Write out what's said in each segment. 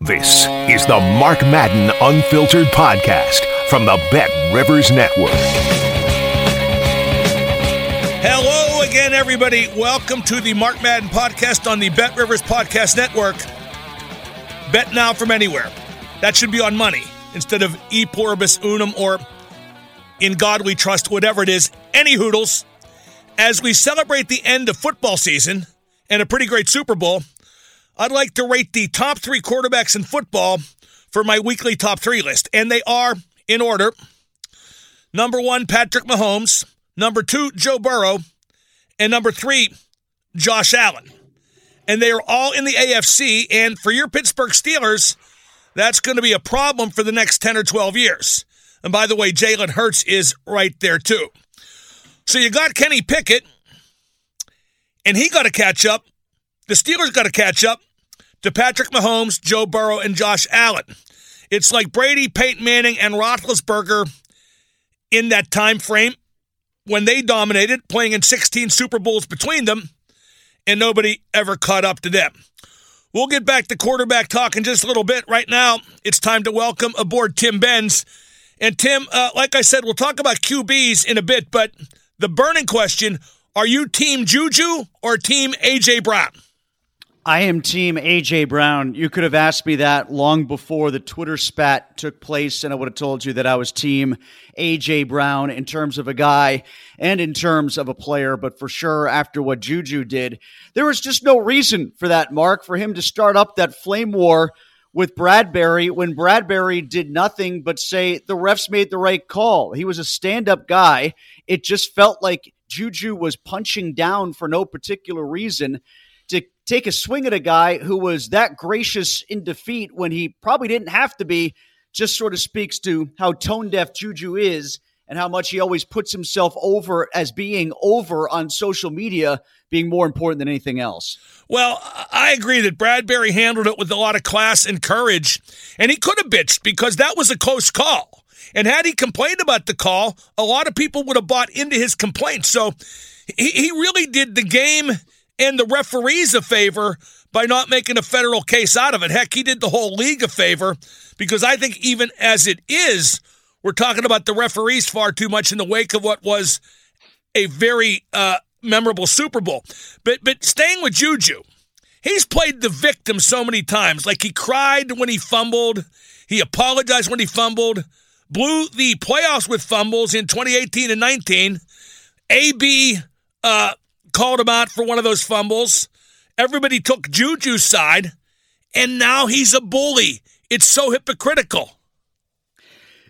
This is the Mark Madden Unfiltered Podcast from the Bet Rivers Network. Hello again, everybody. Welcome to the Mark Madden Podcast on the Bet Rivers Podcast Network. Bet now from anywhere. That should be on money instead of e pluribus unum or in God we trust, whatever it is. Any hoodles. As we celebrate the end of football season and a pretty great Super Bowl, I'd like to rate the top three quarterbacks in football for my weekly top three list. And they are in order number one, Patrick Mahomes, number two, Joe Burrow, and number three, Josh Allen. And they are all in the AFC. And for your Pittsburgh Steelers, that's going to be a problem for the next 10 or 12 years. And by the way, Jalen Hurts is right there too. So you got Kenny Pickett, and he got to catch up. The Steelers got to catch up to Patrick Mahomes, Joe Burrow, and Josh Allen. It's like Brady, Peyton Manning, and Roethlisberger in that time frame when they dominated, playing in 16 Super Bowls between them, and nobody ever caught up to them. We'll get back to quarterback talk in just a little bit. Right now, it's time to welcome aboard Tim Benz. And Tim, uh, like I said, we'll talk about QBs in a bit, but the burning question are you team Juju or team A.J. Brown? I am team AJ Brown. You could have asked me that long before the Twitter spat took place, and I would have told you that I was team AJ Brown in terms of a guy and in terms of a player. But for sure, after what Juju did, there was just no reason for that, Mark, for him to start up that flame war with Bradbury when Bradbury did nothing but say the refs made the right call. He was a stand up guy. It just felt like Juju was punching down for no particular reason take a swing at a guy who was that gracious in defeat when he probably didn't have to be just sort of speaks to how tone deaf Juju is and how much he always puts himself over as being over on social media being more important than anything else. Well, I agree that Bradbury handled it with a lot of class and courage, and he could have bitched because that was a close call. And had he complained about the call, a lot of people would have bought into his complaint. So he, he really did the game and the referees a favor by not making a federal case out of it. Heck, he did the whole league a favor because I think even as it is, we're talking about the referees far too much in the wake of what was a very uh, memorable Super Bowl. But but staying with Juju, he's played the victim so many times. Like he cried when he fumbled, he apologized when he fumbled, blew the playoffs with fumbles in 2018 and 19. AB uh, called him out for one of those fumbles. Everybody took Juju's side, and now he's a bully. It's so hypocritical.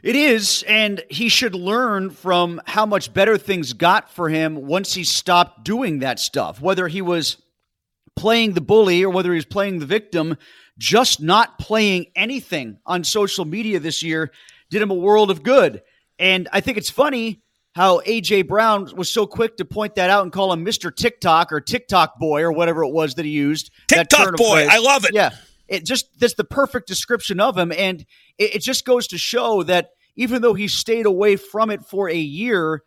It is, and he should learn from how much better things got for him once he stopped doing that stuff. Whether he was playing the bully or whether he was playing the victim, just not playing anything on social media this year did him a world of good. And I think it's funny how AJ Brown was so quick to point that out and call him Mr. TikTok or TikTok boy or whatever it was that he used. TikTok boy, I love it. Yeah, it just that's the perfect description of him, and it, it just goes to show that even though he stayed away from it for a year,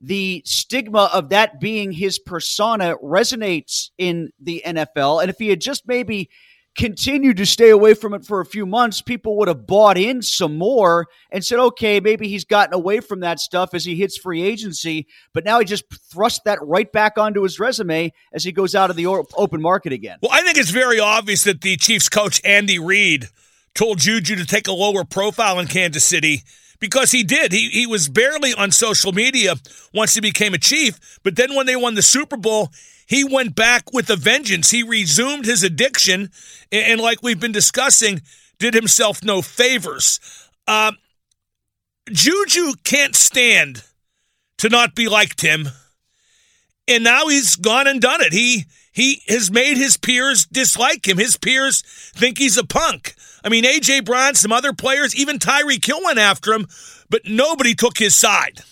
the stigma of that being his persona resonates in the NFL. And if he had just maybe continued to stay away from it for a few months, people would have bought in some more and said, okay, maybe he's gotten away from that stuff as he hits free agency. But now he just thrust that right back onto his resume as he goes out of the open market again. Well, I think it's very obvious that the Chiefs coach, Andy Reid, told Juju to take a lower profile in Kansas City because he did. He he was barely on social media once he became a chief, but then when they won the Super Bowl, he went back with a vengeance. He resumed his addiction, and, like we've been discussing, did himself no favors. Uh, Juju can't stand to not be like Tim, and now he's gone and done it. He he has made his peers dislike him. His peers think he's a punk. I mean, A.J. Brown, some other players, even Tyreek Hill went after him, but nobody took his side.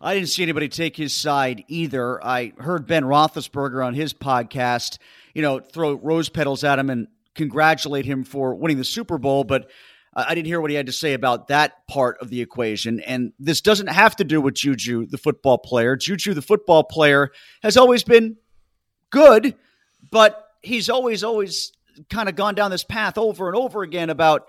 I didn't see anybody take his side either. I heard Ben Roethlisberger on his podcast, you know, throw rose petals at him and congratulate him for winning the Super Bowl, but I didn't hear what he had to say about that part of the equation. And this doesn't have to do with Juju, the football player. Juju, the football player, has always been good, but he's always, always kind of gone down this path over and over again about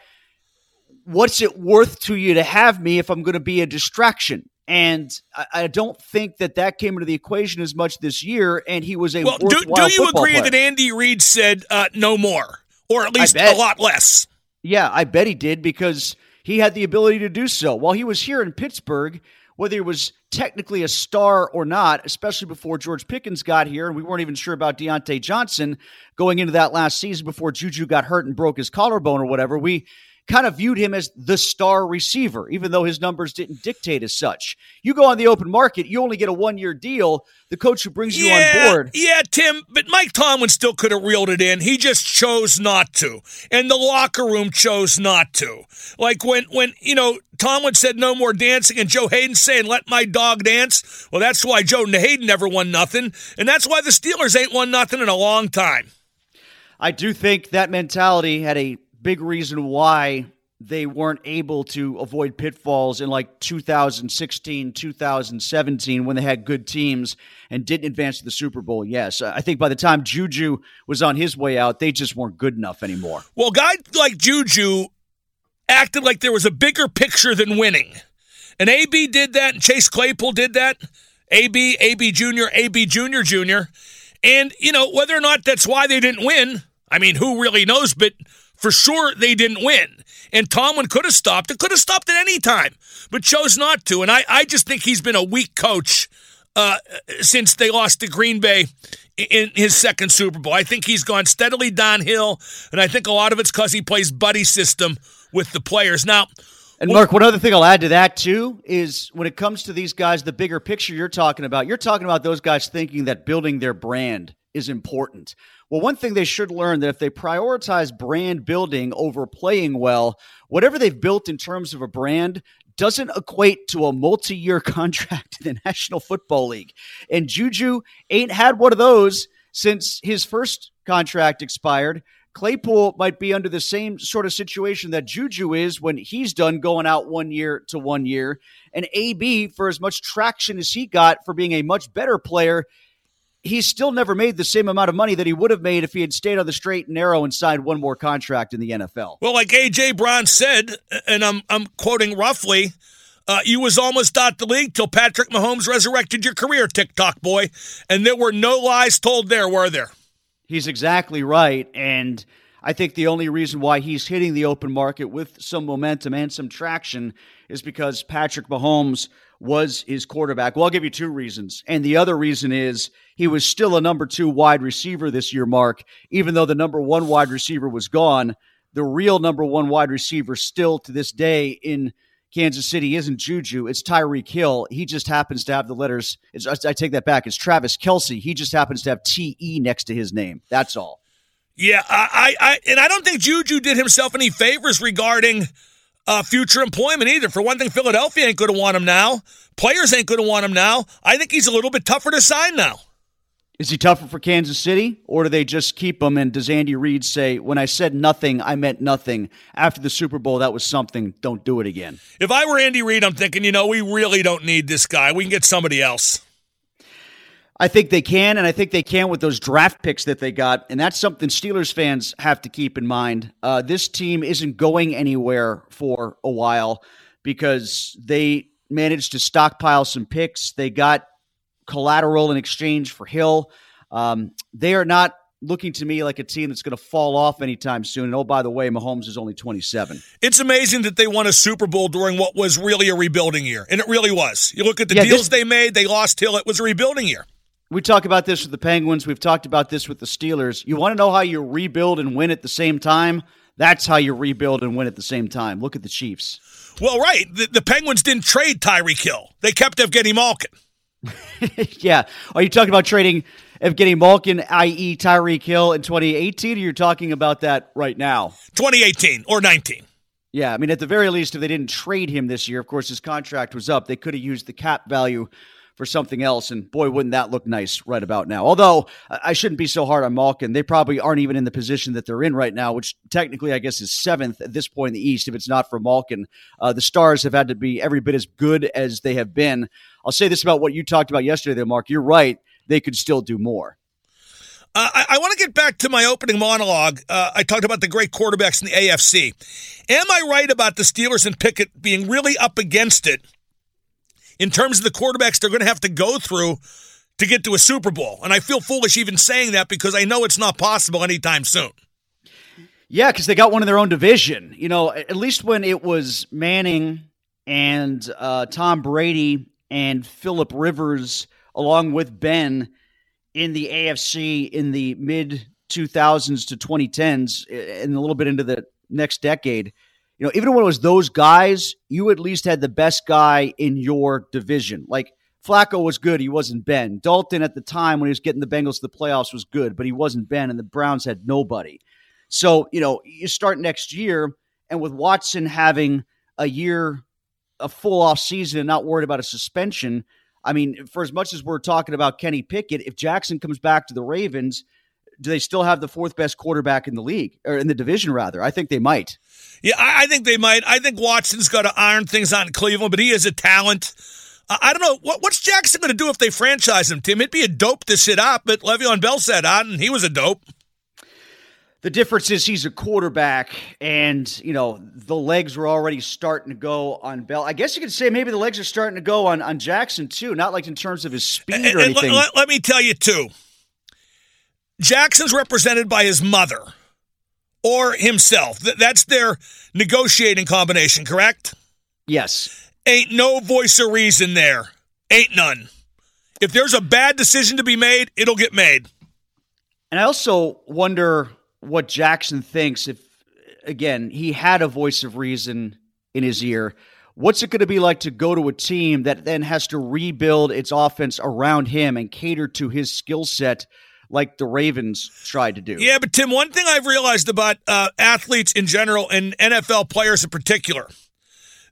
what's it worth to you to have me if I'm going to be a distraction. And I, I, don't think that that came into the equation as much this year. And he was a well. Do, do you agree player. that Andy Reid said uh, no more, or at least a lot less? Yeah, I bet he did because he had the ability to do so. While he was here in Pittsburgh, whether he was technically a star or not, especially before George Pickens got here, and we weren't even sure about Diontae Johnson going into that last season before Juju got hurt and broke his collarbone or whatever. We kind of viewed him as the star receiver, even though his numbers didn't dictate as such. You go on the open market, you only get a one year deal. The coach who brings you yeah, on board. Yeah, Tim, but Mike Tomlin still could have reeled it in. He just chose not to. And the locker room chose not to. Like when, when you know, Tomlin said no more dancing and Joe Haden saying, let my dog dance. Well, that's why Joe Haden never won nothing. And that's why the Steelers ain't won nothing in a long time. I do think that mentality had a big reason why they weren't able to avoid pitfalls in like 2016, 2017 when they had good teams and didn't advance to the Super Bowl. Yes, I think by the time Juju was on his way out, they just weren't good enough anymore. Well, guys like Juju acted like there was a bigger picture than winning. And AB did that, and Chase Claypool did that. AB, AB Jr., AB Jr., Jr. And, you know, whether or not that's why they didn't win, I mean, who really knows? But for sure, they didn't win. And Tomlin could have stopped. It could have stopped at any time, but chose not to. And I, I just think he's been a weak coach uh, since they lost to Green Bay in his second Super Bowl. I think he's gone steadily downhill, and I think a lot of it's because he plays buddy system with the players. Now, and Mark, one other thing I'll add to that too is when it comes to these guys, the bigger picture you're talking about, you're talking about those guys thinking that building their brand is important. Well, one thing they should learn that if they prioritize brand building over playing well, whatever they've built in terms of a brand doesn't equate to a multi-year contract in the National Football League. And Juju ain't had one of those since his first contract expired. Claypool might be under the same sort of situation that Juju is when he's done going out one year to one year. And AB, for as much traction as he got for being a much better player, he's still never made the same amount of money that he would have made if he had stayed on the straight and narrow and signed one more contract in the NFL. Well, like AJ Brown said, and I'm I'm quoting roughly, uh, you was almost out the league till Patrick Mahomes resurrected your career, TikTok boy, and there were no lies told there, were there? He's exactly right, and I think the only reason why he's hitting the open market with some momentum and some traction is because Patrick Mahomes was his quarterback. Well, I'll give you two reasons. And the other reason is he was still a number two wide receiver this year, Mark, even though the number one wide receiver was gone. The real number one wide receiver still to this day in Kansas City isn't Juju, it's Tyreek Hill. He just happens to have the letters. I take that back. It's Travis Kelce. He just happens to have T E next to his name. That's all. Yeah, I, I, and I don't think Juju did himself any favors regarding uh, future employment either. For one thing, Philadelphia ain't going to want him now. Players ain't going to want him now. I think he's a little bit tougher to sign now. Is he tougher for Kansas City, or do they just keep him? And does Andy Reid say, "When I said nothing, I meant nothing"? After the Super Bowl, that was something. Don't do it again. If I were Andy Reid, I'm thinking, you know, we really don't need this guy. We can get somebody else. I think they can, and I think they can with those draft picks that they got. And that's something Steelers fans have to keep in mind. Uh, this team isn't going anywhere for a while because they managed to stockpile some picks. They got collateral in exchange for Hill. Um, they are not looking to me like a team that's going to fall off anytime soon. And oh, by the way, Mahomes is only 27. It's amazing that they won a Super Bowl during what was really a rebuilding year. And it really was. You look at the Yeah, deals this- they made, they lost Hill. It was a rebuilding year. We talk about this with the Penguins. We've talked about this with the Steelers. You want to know how you rebuild and win at the same time? That's how you rebuild and win at the same time. Look at the Chiefs. Well, right. The, the Penguins didn't trade Tyreek Hill. They kept Evgeny Malkin. yeah. Are you talking about trading Evgeny Malkin, i.e., Tyreek Hill, in 2018, or you're talking about that right now? 2018 or 19. Yeah, I mean, at the very least, if they didn't trade him this year, of course, his contract was up. They could have used the cap value for something else, and boy, wouldn't that look nice right about now. Although I shouldn't be so hard on Malkin. They probably aren't even in the position that they're in right now, which technically, I guess, is seventh at this point in the East. If it's not for Malkin, uh, the Stars have had to be every bit as good as they have been. I'll say this about what you talked about yesterday, though, Mark. You're right; they could still do more. Uh, I, I want to get back to my opening monologue. Uh, I talked about the great quarterbacks in the AFC. Am I right about the Steelers and Pickett being really up against it in terms of the quarterbacks they're going to have to go through to get to a Super Bowl? And I feel foolish even saying that because I know it's not possible anytime soon. Yeah, because they got one in their own division. You know, at least when it was Manning and uh, Tom Brady and Philip Rivers, along with Ben, in the AFC in the mid 2000s to 2010s, and a little bit into the next decade. You know, even when it was those guys, you at least had the best guy in your division. Like Flacco was good, he wasn't Ben. Dalton at the time when he was getting the Bengals to the playoffs was good, but he wasn't Ben, and the Browns had nobody. So, you know, you start next year, and with Watson having a year, a full off season, and not worried about a suspension. I mean, for as much as we're talking about Kenny Pickett, if Jackson comes back to the Ravens, do they still have the fourth best quarterback in the league or in the division? Rather, I think they might. Yeah, I, I think they might. I think Watson's got to iron things out in Cleveland, but he is a talent. I, I don't know what, what's Jackson going to do if they franchise him. Tim, it'd be a dope to sit up, but Le'Veon Bell said out, and he was a dope. The difference is he's a quarterback, and you know the legs were already starting to go on Bell. I guess you could say maybe the legs are starting to go on on Jackson too. Not like in terms of his speed And- or let, anything. let- let me tell you too. Jackson's represented by his mother or himself. Th- That's their negotiating combination, correct? yes, Ain't no voice of reason there. Ain't none. If there's a bad decision to be made, it'll get made. And I also wonder what Jackson thinks if, again, he had a voice of reason in his ear. What's it going to be like to go to a team that then has to rebuild its offense around him and cater to his skill set like the Ravens tried to do? Yeah, but Tim, one thing I've realized about uh, athletes in general and NFL players in particular,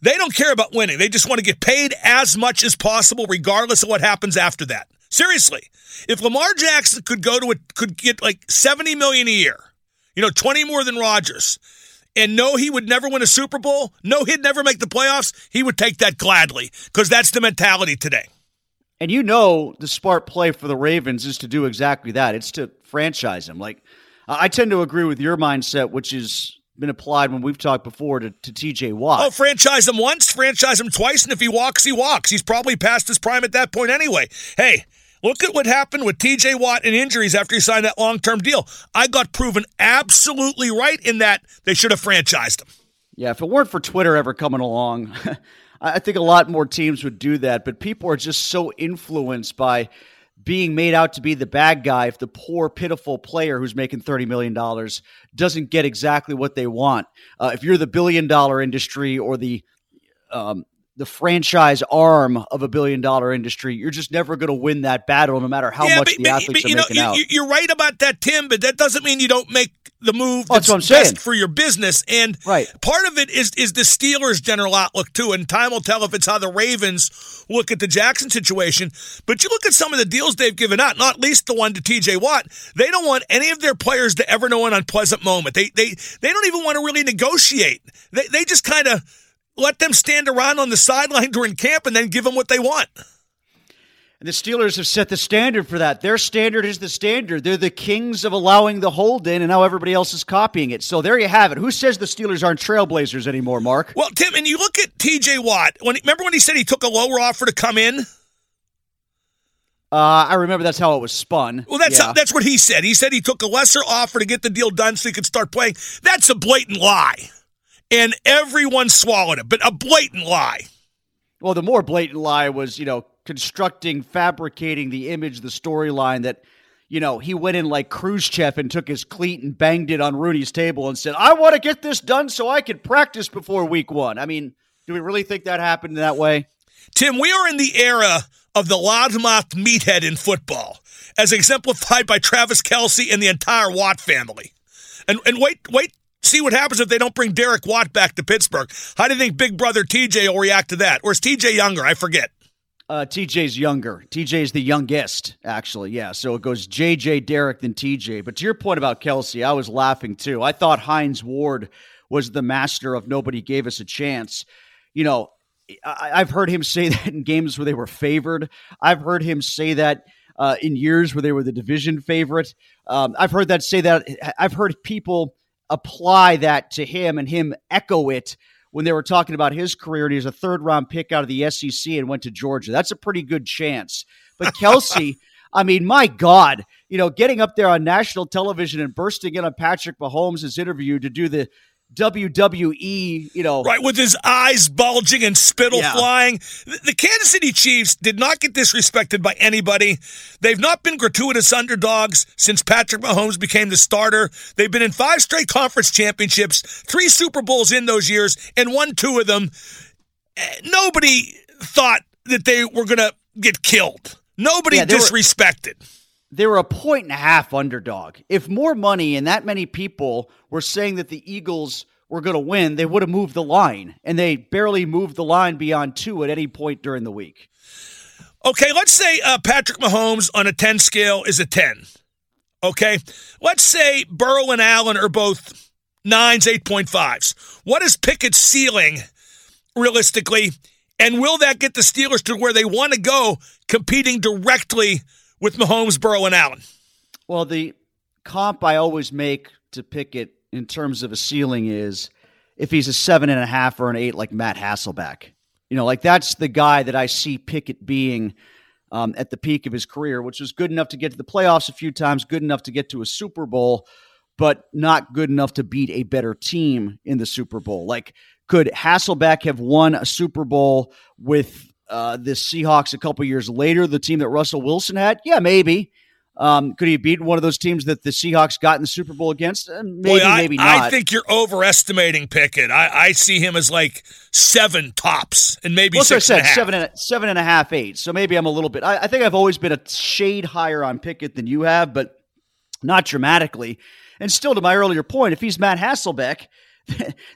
they don't care about winning. They just want to get paid as much as possible, regardless of what happens after that. Seriously, if Lamar Jackson could go to a could get like seventy million a year, you know, twenty more than Rodgers, and no, he would never win a Super Bowl, no, he'd never make the playoffs, he would take that gladly because that's the mentality today. And you know the smart play for the Ravens is to do exactly that. It's to franchise him. Like I tend to agree with your mindset, which has been applied when we've talked before to, to TJ Watt. Oh, franchise him once, franchise him twice, and if he walks, he walks. He's probably past his prime at that point anyway. Hey, look at what happened with TJ Watt and injuries after he signed that long term deal. I got proven absolutely right in that they should have franchised him. Yeah, if it weren't for Twitter ever coming along, I think a lot more teams would do that. But people are just so influenced by being made out to be the bad guy if the poor, pitiful player who's making $30 million doesn't get exactly what they want. Uh, if you're the billion dollar industry or the um, the franchise arm of a billion dollar industry, you're just never going to win that battle, no matter how much the athletes you are know, making you, out. You're right about that, Tim, but that doesn't mean you don't make the move that's that's, what I'm saying. for your business. And Right. part of it is is the Steelers' general outlook too. And time will tell if it's how the Ravens look at the Jackson situation. But you look at some of the deals they've given out, not least the one to T.J. Watt. They don't want any of their players to ever know an unpleasant moment. They they they don't even want to really negotiate. They they just kind of let them stand around on the sideline during camp and then give them what they want. And the Steelers have set the standard for that. Their standard is the standard. They're the kings of allowing the hold in, and now everybody else is copying it. So there you have it. Who says the Steelers aren't trailblazers anymore, Mark? Well, Tim, and you look at T.J. Watt. When remember when he said he took a lower offer to come in? Uh, I remember that's how it was spun. Well, that's yeah. how, that's what he said. He said he took a lesser offer to get the deal done so he could start playing. That's a blatant lie, and everyone swallowed it. But a blatant lie. Well, the more blatant lie was, you know, constructing, fabricating the image, the storyline that, you know, he went in like Khrushchev and took his cleat and banged it on Rooney's table and said, "I want to get this done so I can practice before week one." I mean, do we really think that happened that way? Tim, we are in the era of the loudmouth meathead in football, as exemplified by Travis Kelce and the entire Watt family. And and wait, wait, see what happens if they don't bring Derek Watt back to Pittsburgh. How do you think Big Brother TJ will react to that? Or is TJ younger? I forget. Uh, TJ's younger. TJ's the youngest, actually. Yeah. So it goes JJ, Derek, then TJ. But to your point about Kelce, I was laughing too. I thought Hines Ward was the master of nobody gave us a chance. You know, I, have heard him say that in games where they were favored. I've heard him say that uh, in years where they were the division favorite. Um, I've heard that say that. I've heard people apply that to him and him echo it when they were talking about his career. And he was a third round pick out of the SEC and went to Georgia. That's a pretty good chance. But Kelce, I mean, my God, you know, getting up there on national television and bursting in on Patrick Mahomes' interview to do the WWE, you know. Right, with his eyes bulging and spittle yeah. flying. The Kansas City Chiefs did not get disrespected by anybody. They've not been gratuitous underdogs since Patrick Mahomes became the starter. They've been in five straight conference championships, three Super Bowls in those years, and won two of them. Eh, nobody thought that they were going to get killed. Nobody yeah, disrespected. Were- they were a point and a half underdog. If more money and that many people were saying that the Eagles were going to win, they would have moved the line, and they barely moved the line beyond two at any point during the week. Okay, let's say uh, Patrick Mahomes on a 10 scale is a 10. Okay, let's say Burrow and Allen are both nines, 8.5s. What is Pickett's ceiling realistically? And will that get the Steelers to where they want to go competing directly with Mahomes, Burrow, and Allen? Well, the comp I always make to Pickett in terms of a ceiling is if he's a seven and a half or an eight, like Matt Hasselbeck. You know, like that's the guy that I see Pickett being um, at the peak of his career, which was good enough to get to the playoffs a few times, good enough to get to a Super Bowl, but not good enough to beat a better team in the Super Bowl. Like, could Hasselbeck have won a Super Bowl with uh, the Seahawks a couple years later, the team that Russell Wilson had? Yeah, maybe. Um, could he have beaten one of those teams that the Seahawks got in the Super Bowl against? Uh, maybe, Boy, I, maybe not. I think you're overestimating Pickett. I, I, see him as like seven tops and maybe well, six I said, and. Seven and, seven and a half, eight. So maybe I'm a little bit. I, I think I've always been a shade higher on Pickett than you have, but not dramatically. And still, to my earlier point, if he's Matt Hasselbeck,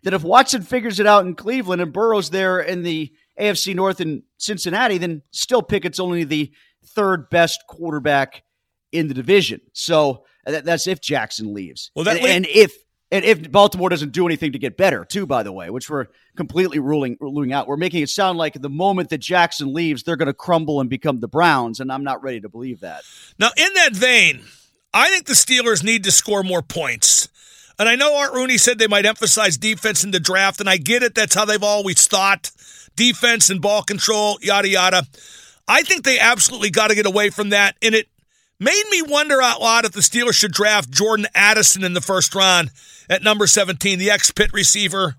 that if Watson figures it out in Cleveland and Burrow's there in the AFC North and Cincinnati, then still Pickett's only the third best quarterback in the division. So uh, that, that's if Jackson leaves. Well, that and, and if and if Baltimore doesn't do anything to get better, too, by the way, which we're completely ruling ruling out. We're making it sound like the moment that Jackson leaves, they're going to crumble and become the Browns, and I'm not ready to believe that. Now, in that vein, I think the Steelers need to score more points. And I know Art Rooney said they might emphasize defense in the draft, and I get it. That's how they've always thought defense and ball control, yada, yada. I think they absolutely got to get away from that. And it made me wonder out loud if the Steelers should draft Jordan Addison in the first round at number 17, the ex Pitt receiver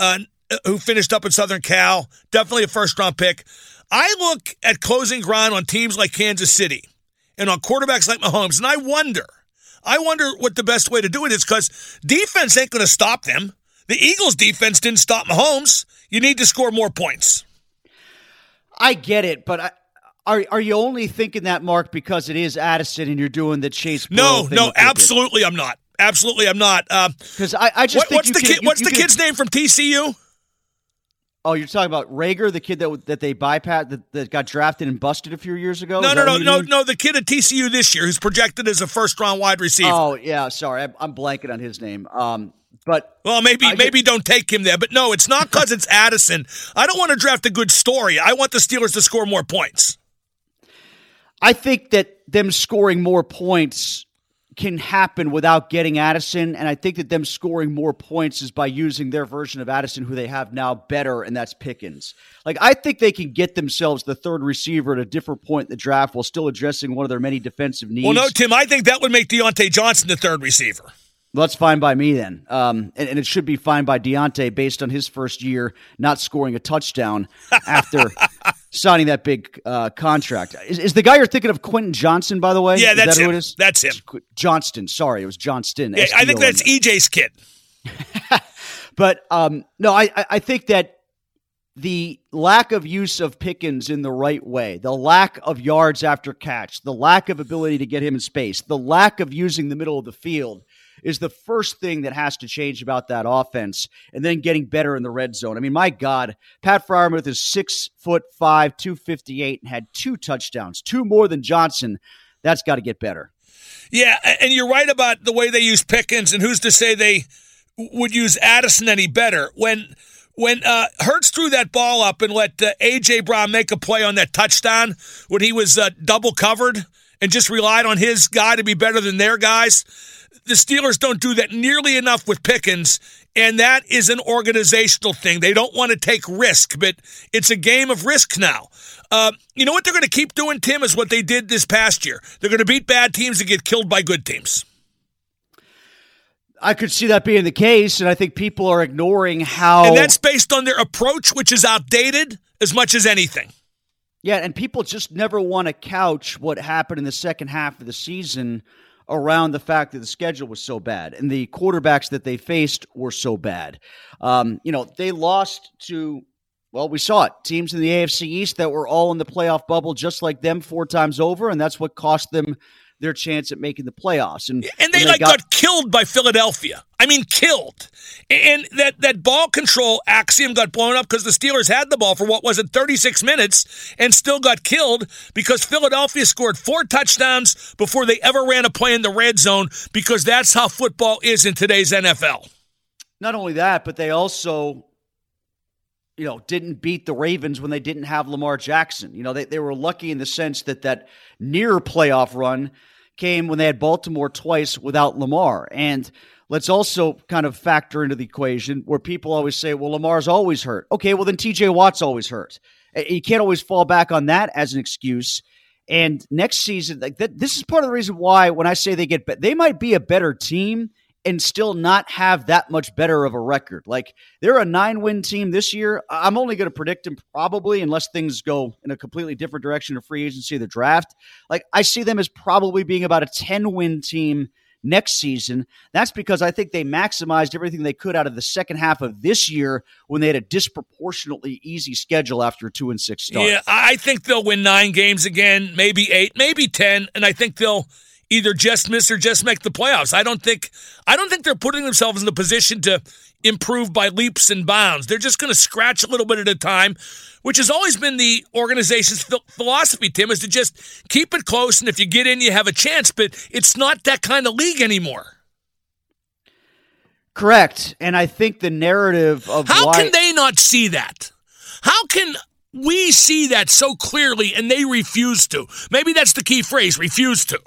uh, who finished up at Southern Cal. Definitely a first round pick. I look at closing ground on teams like Kansas City and on quarterbacks like Mahomes, and I wonder, I wonder what the best way to do it is because defense ain't going to stop them. The Eagles' defense didn't stop Mahomes. You need to score more points. I get it, but I, are are you only thinking that, Mark, because it is Addison and you're doing the Chase? no, no, absolutely, I'm not. Absolutely, I'm not. Because um, I, I just what, what's the can, kid, you, what's you the can, kid's name from TCU? Oh, you're talking about Reagor, the kid that that they bypassed that, that got drafted and busted a few years ago. No, no, no, no, no. The kid at TCU this year, who's projected as a first round wide receiver. Oh, yeah. Sorry, I'm, I'm blanking on his name. Um, but well, maybe maybe don't take him there. But no, it's not because it's Addison. I don't want to draft a good story. I want the Steelers to score more points. I think that them scoring more points can happen without getting Addison, and I think that them scoring more points is by using their version of Addison, who they have now, better, and that's Pickens. Like I think they can get themselves the third receiver at a different point in the draft while still addressing one of their many defensive needs. Well, no, Tim, I think that would make Diontae Johnson the third receiver. Well, that's fine by me then. Um, and, and, it should be fine by Diontae based on his first year not scoring a touchdown after signing that big uh, contract. Is, is, the guy you're thinking of Quentin Johnson, by the way? Yeah, that's that him. Who it is? That's him. Johnston. Sorry, it was Johnston. Yeah, I think that's EJ's kid. but um, no, I, I think that the lack of use of Pickens in the right way, the lack of yards after catch, the lack of ability to get him in space, the lack of using the middle of the field is the first thing that has to change about that offense, and then getting better in the red zone. I mean, my God, Pat Freiermuth is six foot five, two fifty eight, and had two touchdowns, two more than Johnson. That's got to get better. Yeah, and you're right about the way they use Pickens, and who's to say they would use Addison any better when when uh, Hurts threw that ball up and let uh, AJ Brown make a play on that touchdown when he was uh, double covered and just relied on his guy to be better than their guys. The Steelers don't do that nearly enough with Pickens, and that is an organizational thing. They don't want to take risk, but it's a game of risk now. Uh, you know what they're going to keep doing, Tim, is what they did this past year. They're going to beat bad teams and get killed by good teams. I could see that being the case, and I think people are ignoring how. And that's based on their approach, which is outdated as much as anything. Yeah, and people just never want to couch what happened in the second half of the season around the fact that the schedule was so bad and the quarterbacks that they faced were so bad. Um, you know, they lost to, well, we saw it, teams in the AFC East that were all in the playoff bubble just like them four times over, and that's what cost them their chance at making the playoffs. And and they, they like got, got, killed by Philadelphia. I mean, killed. And that that ball control axiom got blown up because the Steelers had the ball for what was it, 36 minutes, and still got killed because Philadelphia scored four touchdowns before they ever ran a play in the red zone because that's how football is in today's NFL. Not only that, but they also you know, didn't beat the Ravens when they didn't have Lamar Jackson. You know, they, they were lucky in the sense that that near playoff run came when they had Baltimore twice without Lamar. And let's also kind of factor into the equation where people always say, well, Lamar's always hurt. Okay, well, then TJ Watt's always hurt. Eh, you can't always fall back on that as an excuse. And next season, like that, this is part of the reason why when I say they get, they might be a better team and still not have that much better of a record. Like they're a nine win team this year. I'm only going to predict them probably, unless things go in a completely different direction of free agency, the draft. Like I see them as probably being about a 10 win team next season. That's because I think they maximized everything they could out of the second half of this year when they had a disproportionately easy schedule after a two and six start. Yeah, I think they'll win nine games again, maybe eight, maybe 10. And I think they'll either just miss or just make the playoffs. I don't think I don't think they're putting themselves in the position to improve by leaps and bounds. They're just going to scratch a little bit at a time, which has always been the organization's philosophy. Tim is to just keep it close, and if you get in, you have a chance. But it's not that kind of league anymore. Correct, and I think the narrative of how why- can they not see that? How can we see that so clearly and they refuse to? Maybe that's the key phrase: refuse to.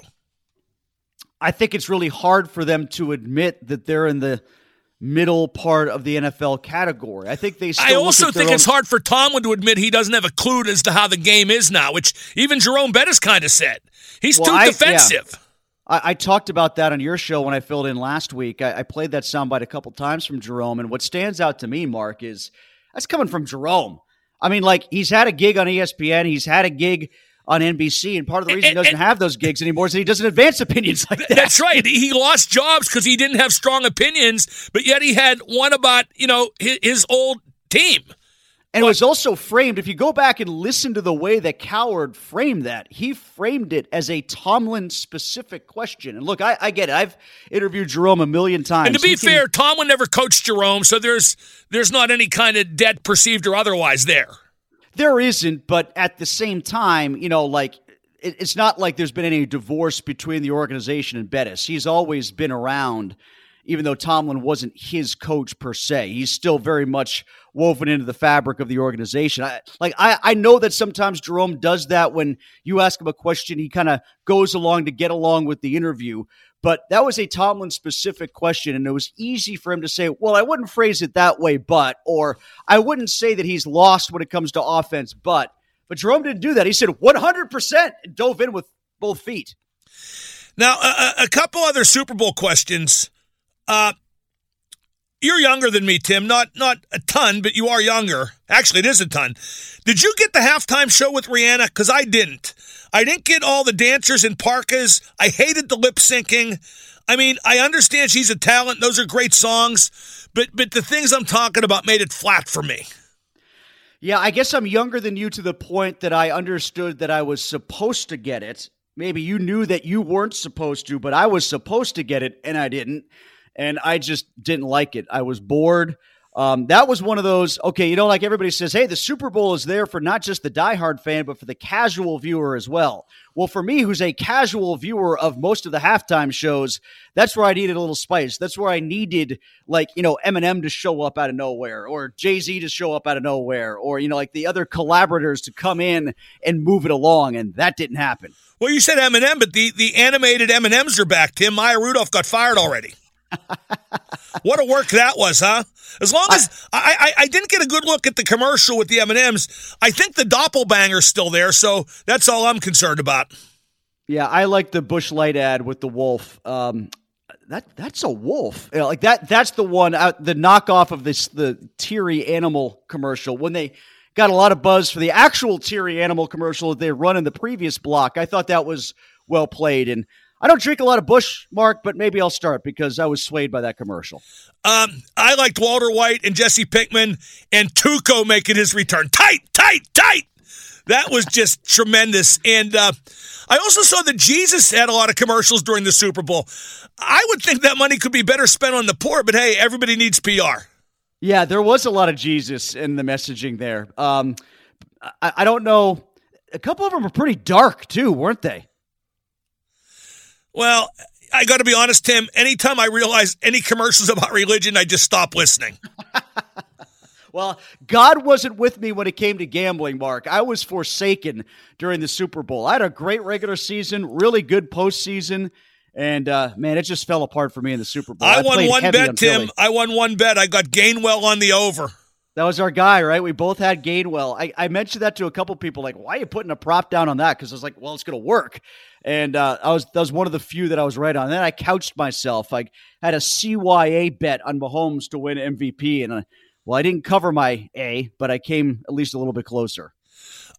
I think it's really hard for them to admit that they're in the middle part of the NFL category. I think they. I also think own- it's hard for Tomlin to admit he doesn't have a clue as to how the game is now, which even Jerome Bettis kind of said. He's well, too I, defensive. Yeah. I, I, talked about that on your show when I filled in last week. I, I played that soundbite a couple times from Jerome, and what stands out to me, Mark, is that's coming from Jerome. I mean, like he's had a gig on ESPN, he's had a gig on NBC. And part of the reason and, he doesn't and, have those gigs anymore is that he doesn't advance opinions like that. That's right. He lost jobs because he didn't have strong opinions, but yet he had one about, you know, his, his old team. And it was also framed, if you go back and listen to the way that Cowherd framed that, he framed it as a Tomlin specific question. And look, I, I get it. I've interviewed Jerome a million times. And to be he fair, can, Tomlin never coached Jerome, so there's there's not any kind of debt perceived or otherwise there. There isn't, but at the same time, you know, like it, it's not like there's been any divorce between the organization and Bettis. He's always been around even though Tomlin wasn't his coach per se. He's still very much woven into the fabric of the organization. I, like I, I know that sometimes Jerome does that when you ask him a question, he kind of goes along to get along with the interview. But that was a Tomlin specific question, and it was easy for him to say, Well, I wouldn't phrase it that way, but, or I wouldn't say that he's lost when it comes to offense, but. But Jerome didn't do that. He said 100% and dove in with both feet. Now, a, a couple other Super Bowl questions. Uh, you're younger than me, Tim. Not not a ton, but you are younger. Actually, it is a ton. Did you get the halftime show with Rihanna? Because I didn't. I didn't get all the dancers in parkas. I hated the lip syncing. I mean, I understand she's a talent. Those are great songs, but but the things I'm talking about made it flat for me. Yeah, I guess I'm younger than you to the point that I understood that I was supposed to get it. Maybe you knew that you weren't supposed to, but I was supposed to get it and I didn't. And I just didn't like it. I was bored. Um, that was one of those, okay, you know, like everybody says, hey, the Super Bowl is there for not just the diehard fan, but for the casual viewer as well. Well, for me, who's a casual viewer of most of the halftime shows, that's where I needed a little spice. That's where I needed, like, you know, Eminem to show up out of nowhere, or Jay Z to show up out of nowhere, or, you know, like the other collaborators to come in and move it along. And that didn't happen. Well, you said Eminem, but the, the animated M&Ms are back, Tim. Maya Rudolph got fired already. What a work that was, huh? As long as I, I, I, didn't get a good look at the commercial with the M and M's, I think the doppelbanger's still there, so that's all I'm concerned about. Yeah, I like the Busch Light ad with the wolf. Um, that that's a wolf. You know, like that. That's the one. Uh, the knockoff of this the Teary animal commercial when they got a lot of buzz for the actual Teary animal commercial that they run in the previous block. I thought that was well played and. I don't drink a lot of Busch, Mark, but maybe I'll start because I was swayed by that commercial. Um, I liked Walter White and Jesse Pinkman and Tuco making his return. Tight, tight, tight. That was just tremendous. And uh, I also saw that Jesus had a lot of commercials during the Super Bowl. I would think that money could be better spent on the poor, but hey, everybody needs PR. Yeah, there was a lot of Jesus in the messaging there. Um, I, I don't know. A couple of them were pretty dark too, weren't they? Well, I got to be honest, Tim. Anytime I realize any commercials about religion, I just stop listening. well, God wasn't with me when it came to gambling, Mark. I was forsaken during the Super Bowl. I had a great regular season, really good postseason. And uh, man, it just fell apart for me in the Super Bowl. I, I won one bet, on Tim. I won one bet. I got Gainwell on the over. That was our guy, right? We both had Gainwell. I, I mentioned that to a couple people, like, why are you putting a prop down on that? Because I was like, well, it's going to work. And uh, I was that was one of the few that I was right on. Then I couched myself. I had a CYA bet on Mahomes to win MVP, and I, well, I didn't cover my A, but I came at least a little bit closer.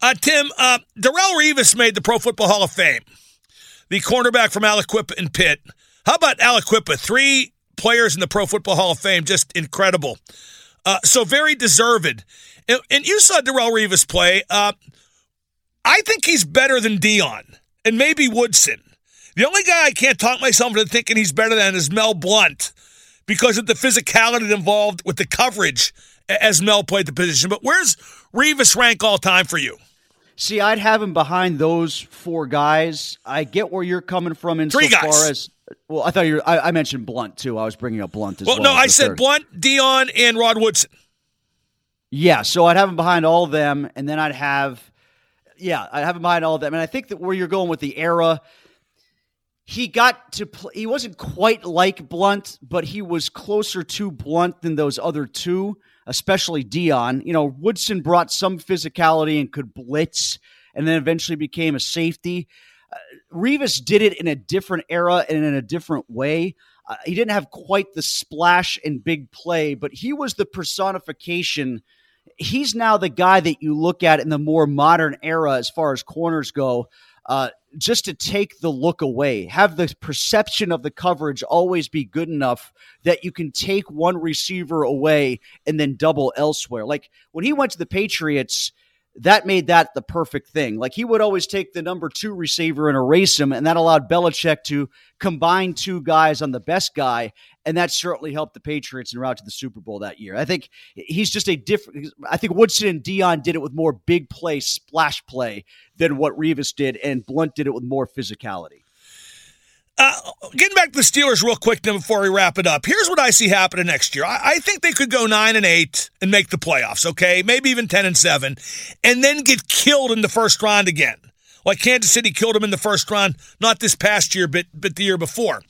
Uh, Tim, uh, Darrelle Revis made the Pro Football Hall of Fame. The cornerback from Aliquippa and Pitt. How about Aliquippa? Three players in the Pro Football Hall of Fame, just incredible. Uh, so very deserved. And, and, you saw Darrelle Revis play. Uh, I think he's better than Deion and maybe Woodson. The only guy I can't talk myself into thinking he's better than is Mel Blount because of the physicality involved with the coverage as Mel played the position. But where's Revis rank all time for you? See, I'd have him behind those four guys. I get where you're coming from in Three so guys. far as well, I thought you. Were, I, I, mentioned Blount too. I was bringing up Blount as well. Well, no, I said third. Blount, Deion, and Rod Woodson. Yeah, so I'd have him behind all of them, and then I'd have, yeah, I'd have him behind all of them. And I think that where you're going with the era, he got to play. He wasn't quite like Blount, but he was closer to Blount than those other two, especially Deion. You know, Woodson brought some physicality and could blitz, and then eventually became a safety. Revis did it in a different era and in a different way. Uh, he didn't have quite the splash and big play, but he was the personification. He's now the guy that you look at in the more modern era as far as corners go. Uh, just to take the look away, have the perception of the coverage always be good enough that you can take one receiver away and then double elsewhere. Like when he went to the Patriots, that made that the perfect thing. Like he would always take the number two receiver and erase him, and that allowed Belichick to combine two guys on the best guy, and that certainly helped the Patriots en route to the Super Bowl that year. I think he's just a different. I think Woodson and Deion did it with more big play, splash play than what Revis did, and Blount did it with more physicality. Uh, getting back to the Steelers real quick then before we wrap it up. Here's what I see happening next year. I, I, think they could go nine and eight and make the playoffs. Okay, maybe even ten and seven, and then get killed in the first round again. Like Kansas City killed them in the first round, not this past year, but but the year before.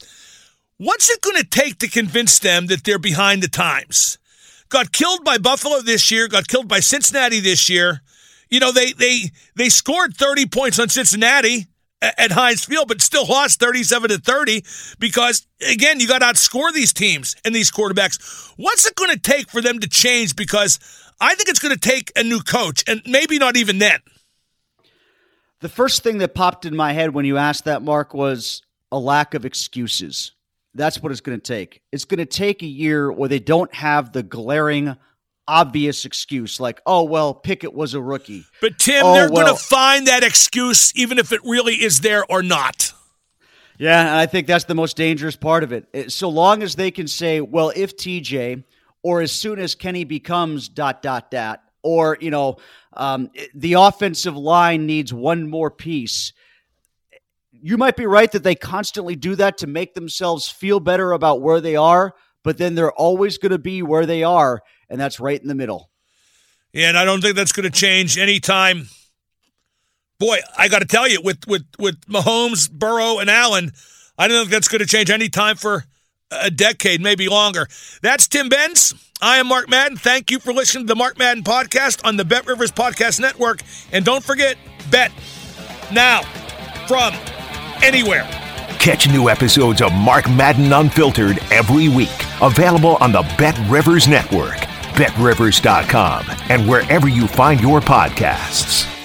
What's it going to take to convince them that they're behind the times? Got killed by Buffalo this year. Got killed by Cincinnati this year. You know they they they scored thirty points on Cincinnati at Heinz Field, but still lost 37 to 30 because, again, you got to outscore these teams and these quarterbacks. What's it going to take for them to change? Because I think it's going to take a new coach, and maybe not even then. The first thing that popped in my head when you asked that, Mark, was a lack of excuses. That's what it's going to take. It's going to take a year where they don't have the glaring obvious excuse like, oh, well, Pickett was a rookie. But, Tim, oh, they're well. going to find that excuse even if it really is there or not. Yeah, and I think that's the most dangerous part of it. Eh, so long as they can say, well, if TJ, or as soon as Kenny becomes dot, dot, dot, or, you know, um, eh, the offensive line needs one more piece. Eh, you might be right that they constantly do that to make themselves feel better about where they are, but then they're always going to be where they are and that's right in the middle. Yeah, and I don't think that's going to change anytime. Boy, I got to tell you, with with with Mahomes, Burrow, and Allen, I don't think that's going to change any time for a decade, maybe longer. That's Tim Benz. I am Mark Madden. Thank you for listening to the Mark Madden podcast on the Bet Rivers Podcast Network. And don't forget, bet now from anywhere. Catch new episodes of Mark Madden Unfiltered every week. Available on the Bet Rivers Network betrivers.com, and wherever you find your podcasts.